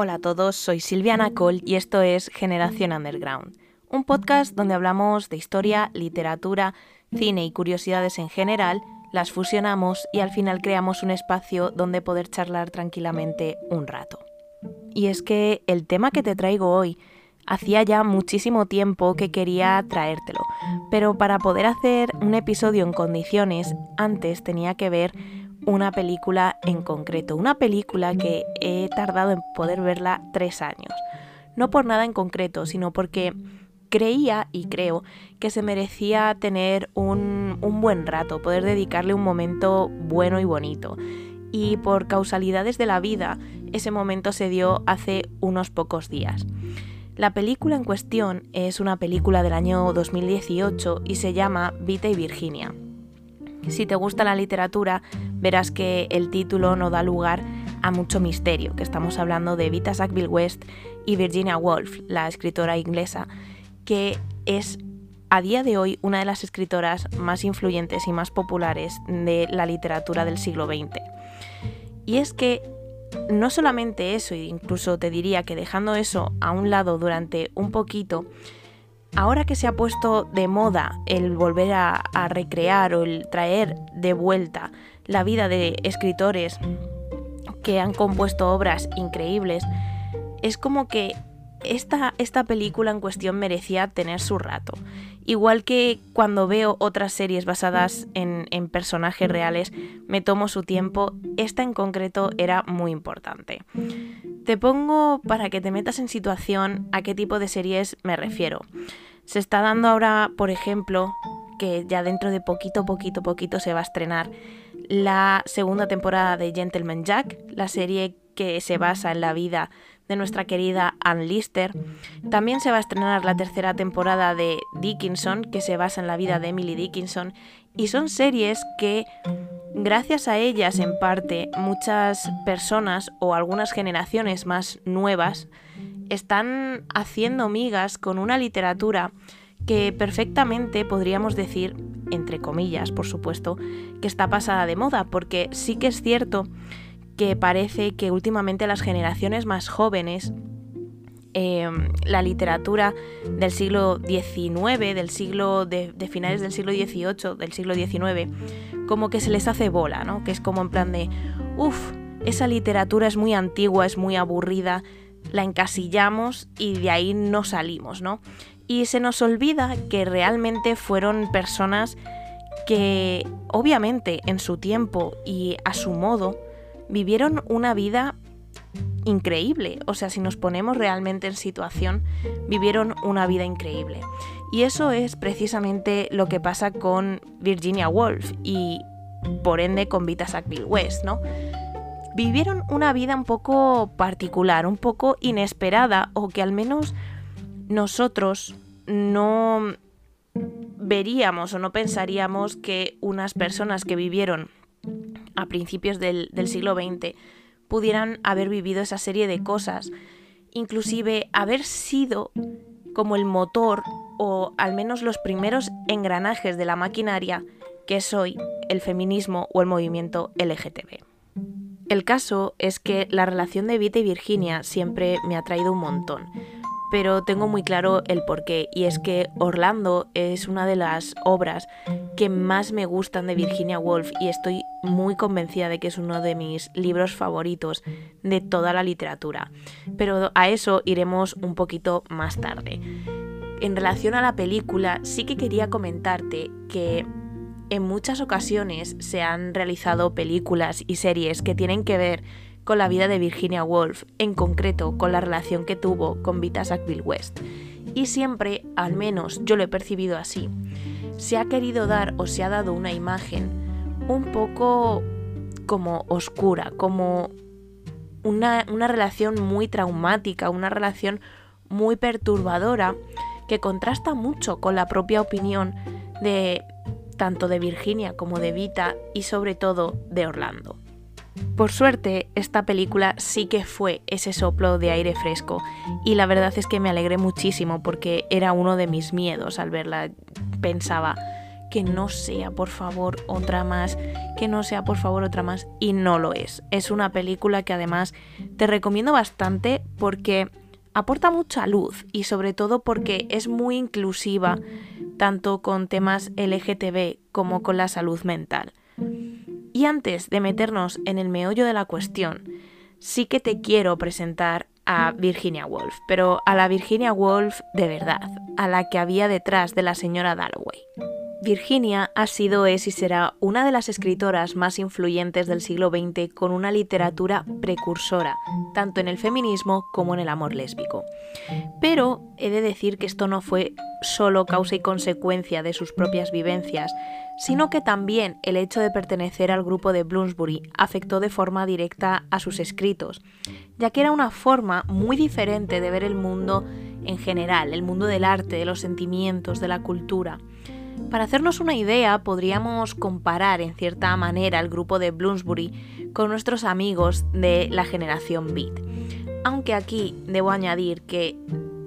Hola a todos, soy Silviana Cole y esto es Generación Underground, un podcast donde hablamos de historia, literatura, cine y curiosidades en general, las fusionamos y al final creamos un espacio donde poder charlar tranquilamente un rato. Y es que el tema que te traigo hoy hacía ya muchísimo tiempo que quería traértelo, pero para poder hacer un episodio en condiciones, antes tenía que ver una película en concreto, una película que he tardado en poder verla tres años. No por nada en concreto, sino porque creía y creo que se merecía tener un, un, buen rato, poder dedicarle un momento bueno y bonito. Y por causalidades de la vida, ese momento se dio hace unos pocos días. La película en cuestión es una película del año 2018 y se llama Vita y Virginia. Si te gusta la literatura, verás que el título no da lugar a mucho misterio, que estamos hablando de Vita Sackville West y Virginia Woolf, la escritora inglesa, que es a día de hoy una de las escritoras más influyentes y más populares de la literatura del siglo XX. Y es que no solamente eso, incluso te diría que dejando eso a un lado durante un poquito, ahora que se ha puesto de moda el volver a, recrear o el traer de vuelta la vida de escritores que han compuesto obras increíbles, es como que esta, esta, película en cuestión merecía tener su rato. Igual que cuando veo otras series basadas en, en, personajes reales, me tomo su tiempo, esta en concreto era muy importante. Te pongo para que te metas en situación a qué tipo de series me refiero. Se está dando ahora, por ejemplo, que ya dentro de poquito, poquito, poquito se va a estrenar la segunda temporada de Gentleman Jack, la serie que se basa en la vida de nuestra querida Ann Lister. También se va a estrenar la tercera temporada de Dickinson, que se basa en la vida de Emily Dickinson. Y son series que, gracias a ellas en parte, muchas personas o algunas generaciones más nuevas están haciendo migas con una literatura que perfectamente podríamos decir, entre comillas, por supuesto, que está pasada de moda, porque sí que es cierto que parece que últimamente las generaciones más jóvenes, em, la literatura del siglo XIX, del siglo de, de, finales del siglo XVIII, del siglo XIX, como que se les hace bola, ¿no? Que es como en plan de, uff, esa literatura es muy antigua, es muy aburrida, la encasillamos y de ahí no salimos, ¿no? Y se nos olvida que realmente fueron personas que obviamente en su tiempo y a su modo vivieron una vida increíble. O sea, si nos ponemos realmente en situación, vivieron una vida increíble. Y eso es precisamente lo que pasa con Virginia Woolf y por ende con Vita Sackville West, ¿no? Vivieron una vida un poco particular, un poco inesperada o que al menos nosotros no veríamos o no pensaríamos que unas personas que vivieron a principios del, siglo XX pudieran haber vivido esa serie de cosas, inclusive haber sido como el motor o al menos los primeros engranajes de la maquinaria que es hoy el feminismo o el movimiento LGTB. El caso es que la relación de Vita y Virginia siempre me ha traído un montón pero tengo muy claro el porqué y es que Orlando es una de las obras que más me gustan de Virginia Woolf y estoy muy convencida de que es uno de mis libros favoritos de toda la literatura. Pero a eso iremos un poquito más tarde. En relación a la película, sí que quería comentarte que en muchas ocasiones se han realizado películas y series que tienen que ver con la vida de Virginia Woolf, en concreto con la relación que tuvo con Vita Sackville West. Y siempre, al menos yo lo he percibido así, se ha querido dar o se ha dado una imagen un poco como oscura, como una, una relación muy traumática, una relación muy perturbadora que contrasta mucho con la propia opinión de tanto de Virginia como de Vita y sobre todo de Orlando. Por suerte, esta película sí que fue ese soplo de aire fresco y la verdad es que me alegré muchísimo porque era uno de mis miedos al verla. Pensaba, que no sea por favor otra más, que no sea por favor otra más, y no lo es. Es una película que además te recomiendo bastante porque aporta mucha luz y sobre todo porque es muy inclusiva tanto con temas LGTB como con la salud mental. Y antes de meternos en el meollo de la cuestión, sí que te quiero presentar a Virginia Woolf, pero a la Virginia Woolf de verdad, a la que había detrás de la señora Dalloway. Virginia ha sido, es y será una de las escritoras más influyentes del siglo XX con una literatura precursora, tanto en el feminismo como en el amor lésbico. Pero he de decir que esto no fue solo causa y consecuencia de sus propias vivencias, sino que también el hecho de pertenecer al grupo de Bloomsbury afectó de forma directa a sus escritos, ya que era una forma muy diferente de ver el mundo en general, el mundo del arte, de los sentimientos, de la cultura. Para hacernos una idea, podríamos comparar en cierta manera el grupo de Bloomsbury con nuestros amigos de la generación Beat. Aunque aquí debo añadir que,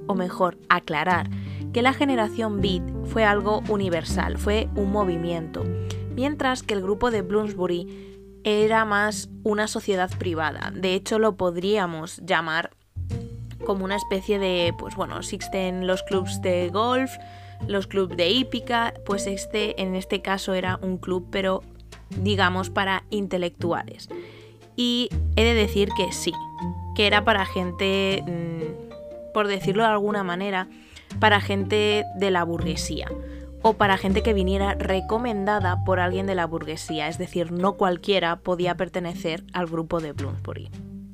o mejor, aclarar, que la generación Beat fue algo universal, fue un movimiento, mientras que el grupo de Bloomsbury era más una sociedad privada. De hecho, lo podríamos llamar como una especie de, pues bueno, existen los clubs de golf, los clubs de hípica, pues este en este caso era un club, pero digamos para intelectuales. Y he de decir que sí, que era para gente, mm, por decirlo de alguna manera, para gente de la burguesía o para gente que viniera recomendada por alguien de la burguesía, es decir, no cualquiera podía pertenecer al grupo de Bloomsbury.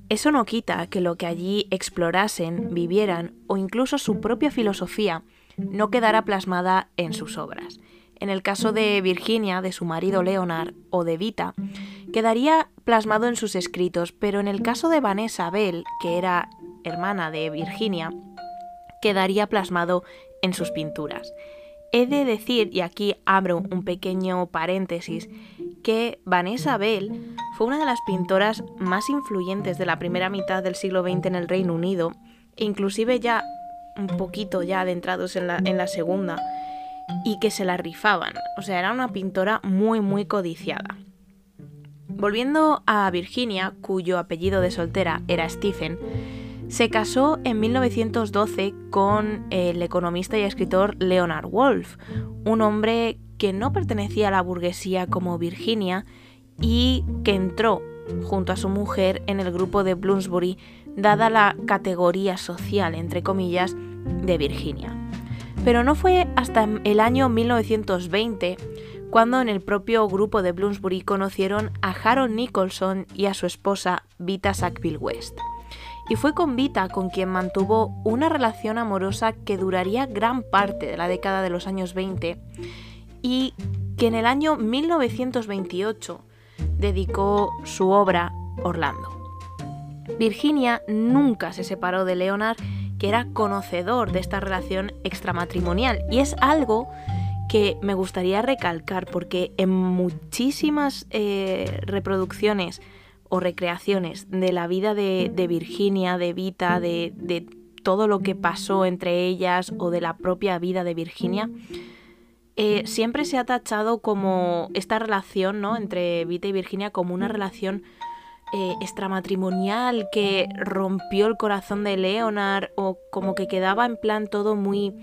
Eso no quita que lo que allí explorasen, vivieran o incluso su propia filosofía no quedara plasmada en sus obras. En el caso de Virginia, de su marido Leonard o de Vita, quedaría plasmado en sus escritos, pero en el caso de Vanessa Bell, que era hermana de Virginia, quedaría plasmado en sus pinturas. He de decir, y aquí abro un pequeño paréntesis, que Vanessa Bell fue una de las pintoras más influyentes de la primera mitad del siglo XX en el Reino Unido, e inclusive ya un poquito ya adentrados en la, en la segunda, y que se la rifaban. O sea, era una pintora muy, muy codiciada. Volviendo a Virginia, cuyo apellido de soltera era Stephen, se casó en 1912 con el economista y escritor Leonard Woolf, un hombre que no pertenecía a la burguesía como Virginia y que entró junto a su mujer en el grupo de Bloomsbury dada la categoría social, entre comillas, de Virginia. Pero no fue hasta el año 1920 cuando en el propio grupo de Bloomsbury conocieron a Harold Nicholson y a su esposa Vita Sackville West. Y fue con Vita con quien mantuvo una relación amorosa que duraría gran parte de la década de los años 20 y que en el año 1928 dedicó su obra Orlando. Virginia nunca se separó de Leonard, que era conocedor de esta relación extramatrimonial, y es algo que me gustaría recalcar porque en muchísimas eh, reproducciones o recreaciones de la vida de, Virginia, de Vita, de, todo lo que pasó entre ellas o de la propia vida de Virginia, eh, siempre se ha tachado como esta relación ¿no? entre Vita y Virginia como una relación eh, extramatrimonial que rompió el corazón de Leonard o como que quedaba en plan todo muy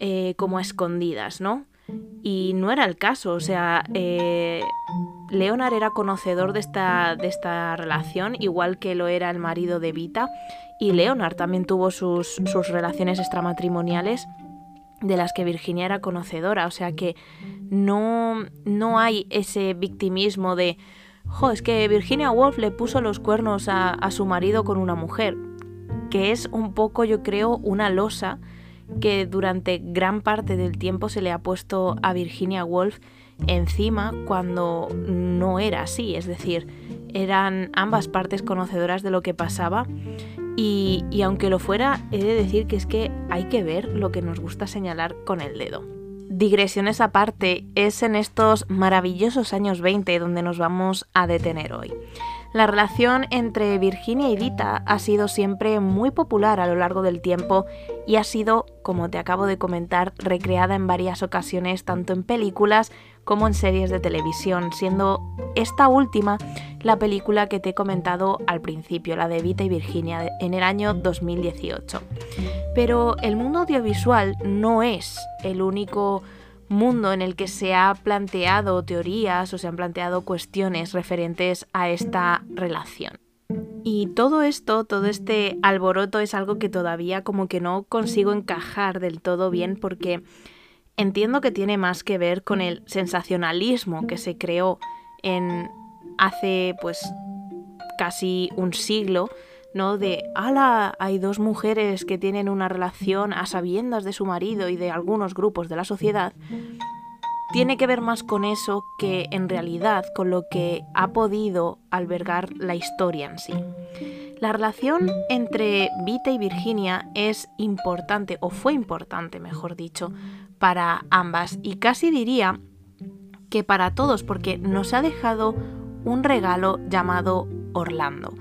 eh, como a escondidas, ¿no? Y no era el caso, o sea, Leonard era conocedor de esta, de esta relación, igual que lo era el marido de Vita, y Leonard también tuvo sus, sus relaciones extramatrimoniales de las que Virginia era conocedora, o sea que no, no hay ese victimismo de, es que Virginia Woolf le puso los cuernos a, a su marido con una mujer, que es un poco, yo creo, una losa que durante gran parte del tiempo se le ha puesto a Virginia Woolf encima cuando no era así, es decir, eran ambas partes conocedoras de lo que pasaba y, aunque lo fuera, he de decir que es que hay que ver lo que nos gusta señalar con el dedo. Digresiones aparte, es en estos maravillosos años 20 donde nos vamos a detener hoy. La relación entre Virginia y Vita ha sido siempre muy popular a lo largo del tiempo y ha sido, como te acabo de comentar, recreada en varias ocasiones tanto en películas como en series de televisión, siendo esta última la película que te he comentado al principio, la de Vita y Virginia, en el año 2018. Pero el mundo audiovisual no es el único mundo en el que se ha planteado teorías o se han planteado cuestiones referentes a esta relación. Y todo esto, todo este alboroto es algo que todavía como que no consigo encajar del todo bien porque entiendo que tiene más que ver con el sensacionalismo que se creó en hace pues casi un siglo ¿no? De, ala, hay dos mujeres que tienen una relación a sabiendas de su marido y de algunos grupos de la sociedad, tiene que ver más con eso que en realidad con lo que ha podido albergar la historia en sí. La relación entre Vita y Virginia es importante, o fue importante, mejor dicho, para ambas, y casi diría que para todos, porque nos ha dejado un regalo llamado Orlando.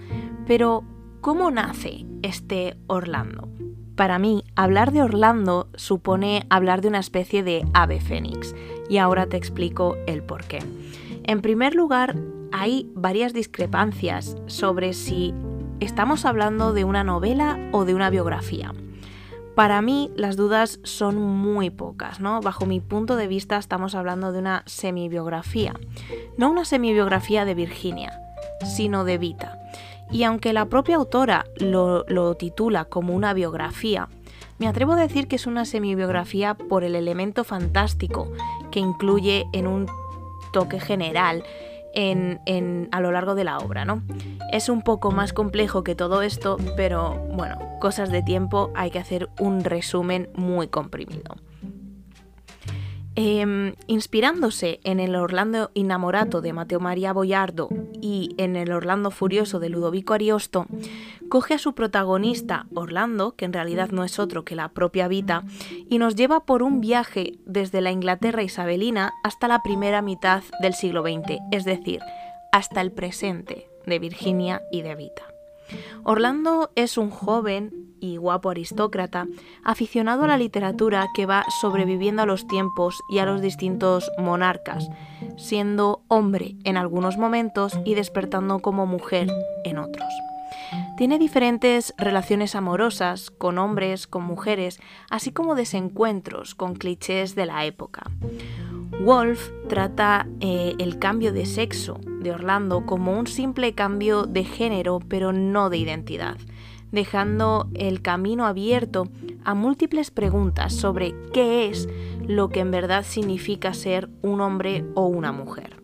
Pero ¿Cómo nace este Orlando? Para mí, hablar de Orlando supone hablar de una especie de ave fénix, y ahora te explico el por qué. En primer lugar, hay varias discrepancias sobre si estamos hablando de una novela o de una biografía. Para mí las dudas son muy pocas, ¿no? Bajo mi punto de vista estamos hablando de una semibiografía. No una semibiografía de Virginia, sino de Vita. Y aunque la propia autora lo, titula como una biografía, me atrevo a decir que es una semibiografía por el elemento fantástico que incluye en un toque general en, a lo largo de la obra. ¿no? Es un poco más complejo que todo esto, pero bueno, cosas de tiempo, hay que hacer un resumen muy comprimido. Em, inspirándose en el Orlando Innamorato de Mateo María Boyardo y en el Orlando Furioso de Ludovico Ariosto, coge a su protagonista, Orlando, que en realidad no es otro que la propia Vita, y nos lleva por un viaje desde la Inglaterra isabelina hasta la primera mitad del siglo XX, es decir, hasta el presente de Virginia y de Vita. Orlando es un joven guapo aristócrata, aficionado a la literatura que va sobreviviendo a los tiempos y a los distintos monarcas, siendo hombre en algunos momentos y despertando como mujer en otros. Tiene diferentes relaciones amorosas con hombres, con mujeres, así como desencuentros con clichés de la época. Wolf trata eh, el cambio de sexo de Orlando como un simple cambio de género, pero no de identidad dejando el camino abierto a múltiples preguntas sobre qué es lo que en verdad significa ser un hombre o una mujer.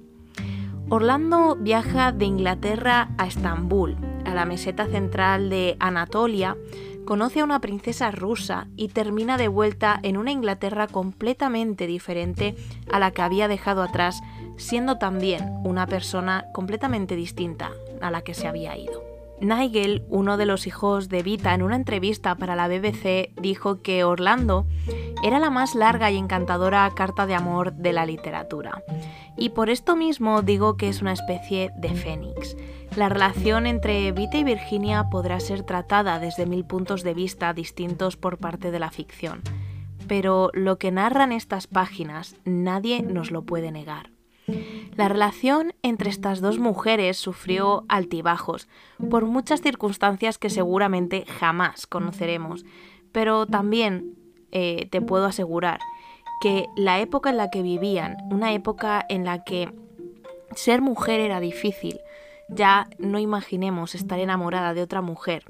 Orlando viaja de Inglaterra a Estambul, a la meseta central de Anatolia, conoce a una princesa rusa y termina de vuelta en una Inglaterra completamente diferente a la que había dejado atrás, siendo también una persona completamente distinta a la que se había ido. Nigel, uno de los hijos de Vita, en una entrevista para la BBC dijo que Orlando era la más larga y encantadora carta de amor de la literatura. Y por esto mismo digo que es una especie de fénix. La relación entre Vita y Virginia podrá ser tratada desde mil puntos de vista distintos por parte de la ficción. Pero lo que narran estas páginas nadie nos lo puede negar. La relación entre estas dos mujeres sufrió altibajos por muchas circunstancias que seguramente jamás conoceremos, pero también eh, te puedo asegurar que la época en la que vivían, una época en la que ser mujer era difícil, ya no imaginemos estar enamorada de otra mujer,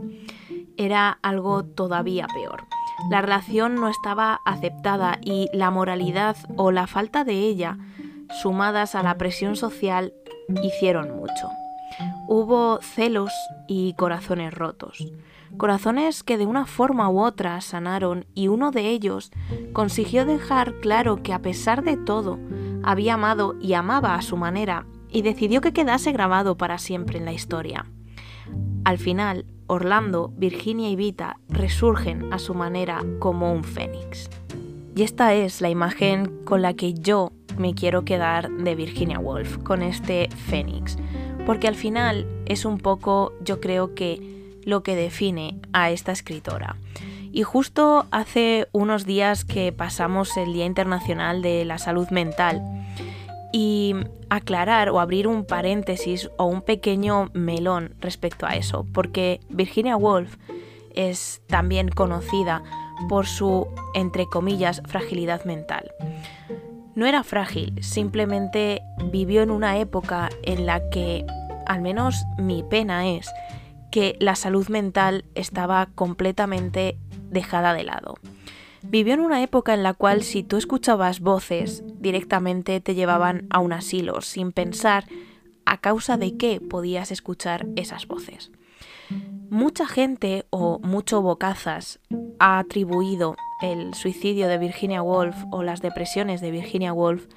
era algo todavía peor. La relación no estaba aceptada y la moralidad o la falta de ella sumadas a la presión social, hicieron mucho. Hubo celos y corazones rotos. Corazones que de una forma u otra sanaron y uno de ellos consiguió dejar claro que a pesar de todo había amado y amaba a su manera y decidió que quedase grabado para siempre en la historia. Al final, Orlando, Virginia y Vita resurgen a su manera como un fénix. Y esta es la imagen con la que yo me quiero quedar de Virginia Woolf, con este Fénix. porque al final es un poco, yo creo que, lo que define a esta escritora. Y justo hace unos días que pasamos el Día Internacional de la Salud Mental, y aclarar o abrir un paréntesis o un pequeño melón respecto a eso, porque Virginia Woolf es también conocida por su, entre comillas, fragilidad mental. No era frágil, simplemente vivió en una época en la que, al menos mi pena es, que la salud mental estaba completamente dejada de lado. Vivió en una época en la cual si tú escuchabas voces, directamente te llevaban a un asilo, sin pensar a causa de qué podías escuchar esas voces. Mucha gente o mucho bocazas ha atribuido el suicidio de Virginia Woolf o las depresiones de Virginia Woolf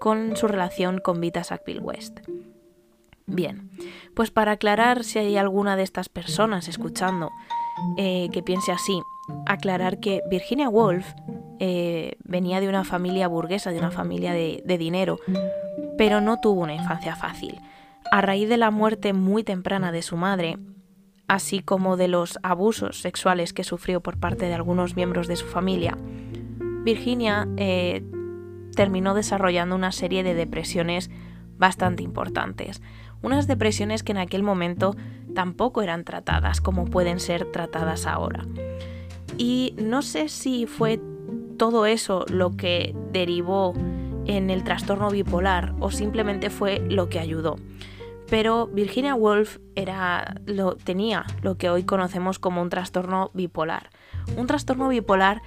con su relación con Vita Sackville West. Bien, pues para aclarar si hay alguna de estas personas escuchando eh, que piense así, aclarar que Virginia Woolf eh, venía de una familia burguesa, de una familia de, de dinero, pero no tuvo una infancia fácil. A raíz de la muerte muy temprana de su madre, así como de los abusos sexuales que sufrió por parte de algunos miembros de su familia, Virginia eh, terminó desarrollando una serie de depresiones bastante importantes. Unas depresiones que en aquel momento tampoco eran tratadas como pueden ser tratadas ahora. Y no sé si fue todo eso lo que derivó en el trastorno bipolar o simplemente fue lo que ayudó. Pero Virginia Woolf era, lo, tenía lo que hoy conocemos como un trastorno bipolar. Un trastorno bipolar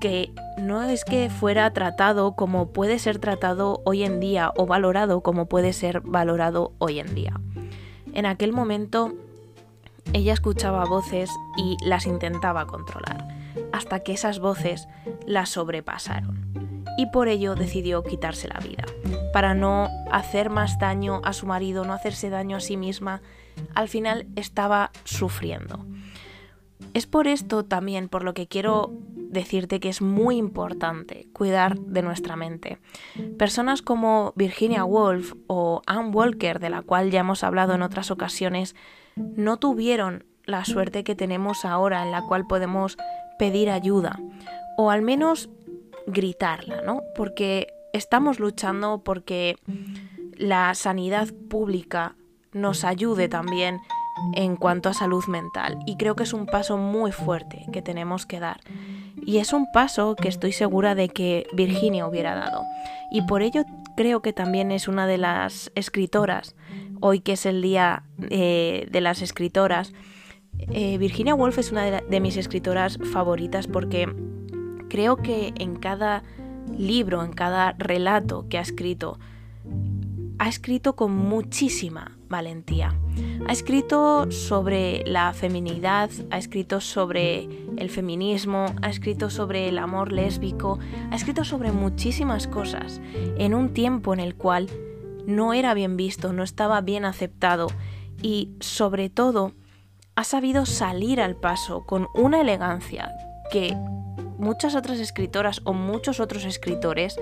que no es que fuera tratado como puede ser tratado hoy en día o valorado como puede ser valorado hoy en día. En aquel momento ella escuchaba voces y las intentaba controlar, hasta que esas voces la sobrepasaron. Y por ello decidió quitarse la vida, para no hacer más daño a su marido, no hacerse daño a sí misma. Al final estaba sufriendo. Es por esto también por lo que quiero decirte que es muy importante cuidar de nuestra mente. Personas como Virginia Woolf o Anne Walker, de la cual ya hemos hablado en otras ocasiones, no tuvieron la suerte que tenemos ahora en la cual podemos pedir ayuda o al menos gritarla, ¿no? Porque estamos luchando porque la sanidad pública nos ayude también en cuanto a salud mental. Y creo que es un paso muy fuerte que tenemos que dar. Y es un paso que estoy segura de que Virginia hubiera dado. Y por ello creo que también es una de las escritoras hoy que es el día eh, de las escritoras, eh, Virginia Woolf es una de, mis escritoras favoritas porque creo que en cada libro, en cada relato que ha escrito, ha escrito con muchísima valentía. Ha escrito sobre la feminidad, ha escrito sobre el feminismo, ha escrito sobre el amor lésbico, ha escrito sobre muchísimas cosas en un tiempo en el cual no era bien visto, no estaba bien aceptado y sobre todo ha sabido salir al paso con una elegancia que muchas otras escritoras o muchos otros escritores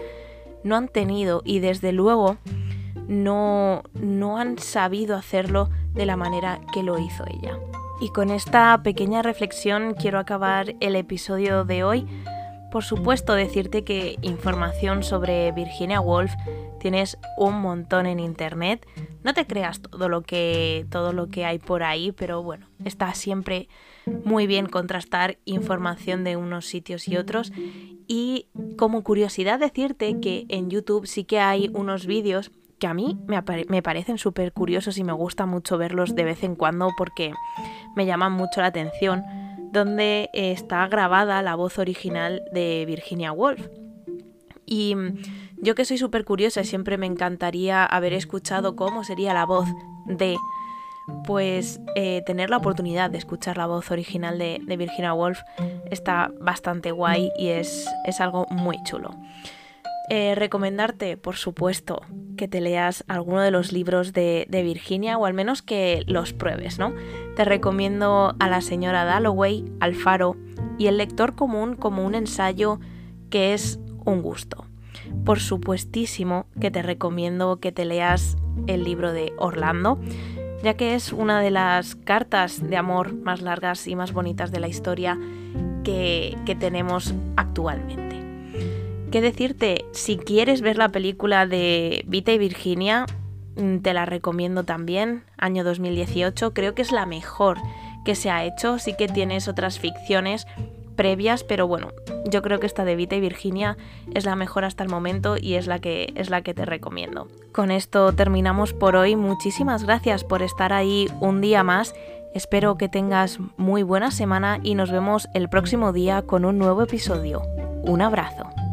no han tenido y desde luego no, no han sabido hacerlo de la manera que lo hizo ella. Y con esta pequeña reflexión quiero acabar el episodio de hoy. Por supuesto, decirte que información sobre Virginia Woolf tienes un montón en internet. No te creas todo lo que todo lo que hay por ahí, pero bueno, está siempre muy bien contrastar información de unos sitios y otros. Y como curiosidad decirte que en YouTube sí que hay unos vídeos que a mí me, me parecen súper curiosos y me gusta mucho verlos de vez en cuando porque me llaman mucho la atención, donde está grabada la voz original de Virginia Woolf. Y yo que soy súper curiosa siempre me encantaría haber escuchado cómo sería la voz de, pues eh, tener la oportunidad de escuchar la voz original de, Virginia Woolf está bastante guay y es, es algo muy chulo. Eh, recomendarte, por supuesto, que te leas alguno de los libros de, Virginia o al menos que los pruebes, ¿no? Te recomiendo a la señora Dalloway, Alfaro y el lector común como un ensayo que es un gusto por supuestísimo que te recomiendo que te leas el libro de Orlando, ya que es una de las cartas de amor más largas y más bonitas de la historia que, tenemos actualmente. ¿Qué decirte? Si quieres ver la película de Vita y Virginia, mm, te la recomiendo también, año 2018, creo que es la mejor que se ha hecho, sí que tienes otras ficciones previas, pero bueno, yo creo que esta de Vita y Virginia es la mejor hasta el momento y es la que es la que te recomiendo. Con esto terminamos por hoy. Muchísimas gracias por estar ahí un día más. Espero que tengas muy buena semana y nos vemos el próximo día con un nuevo episodio. Un abrazo.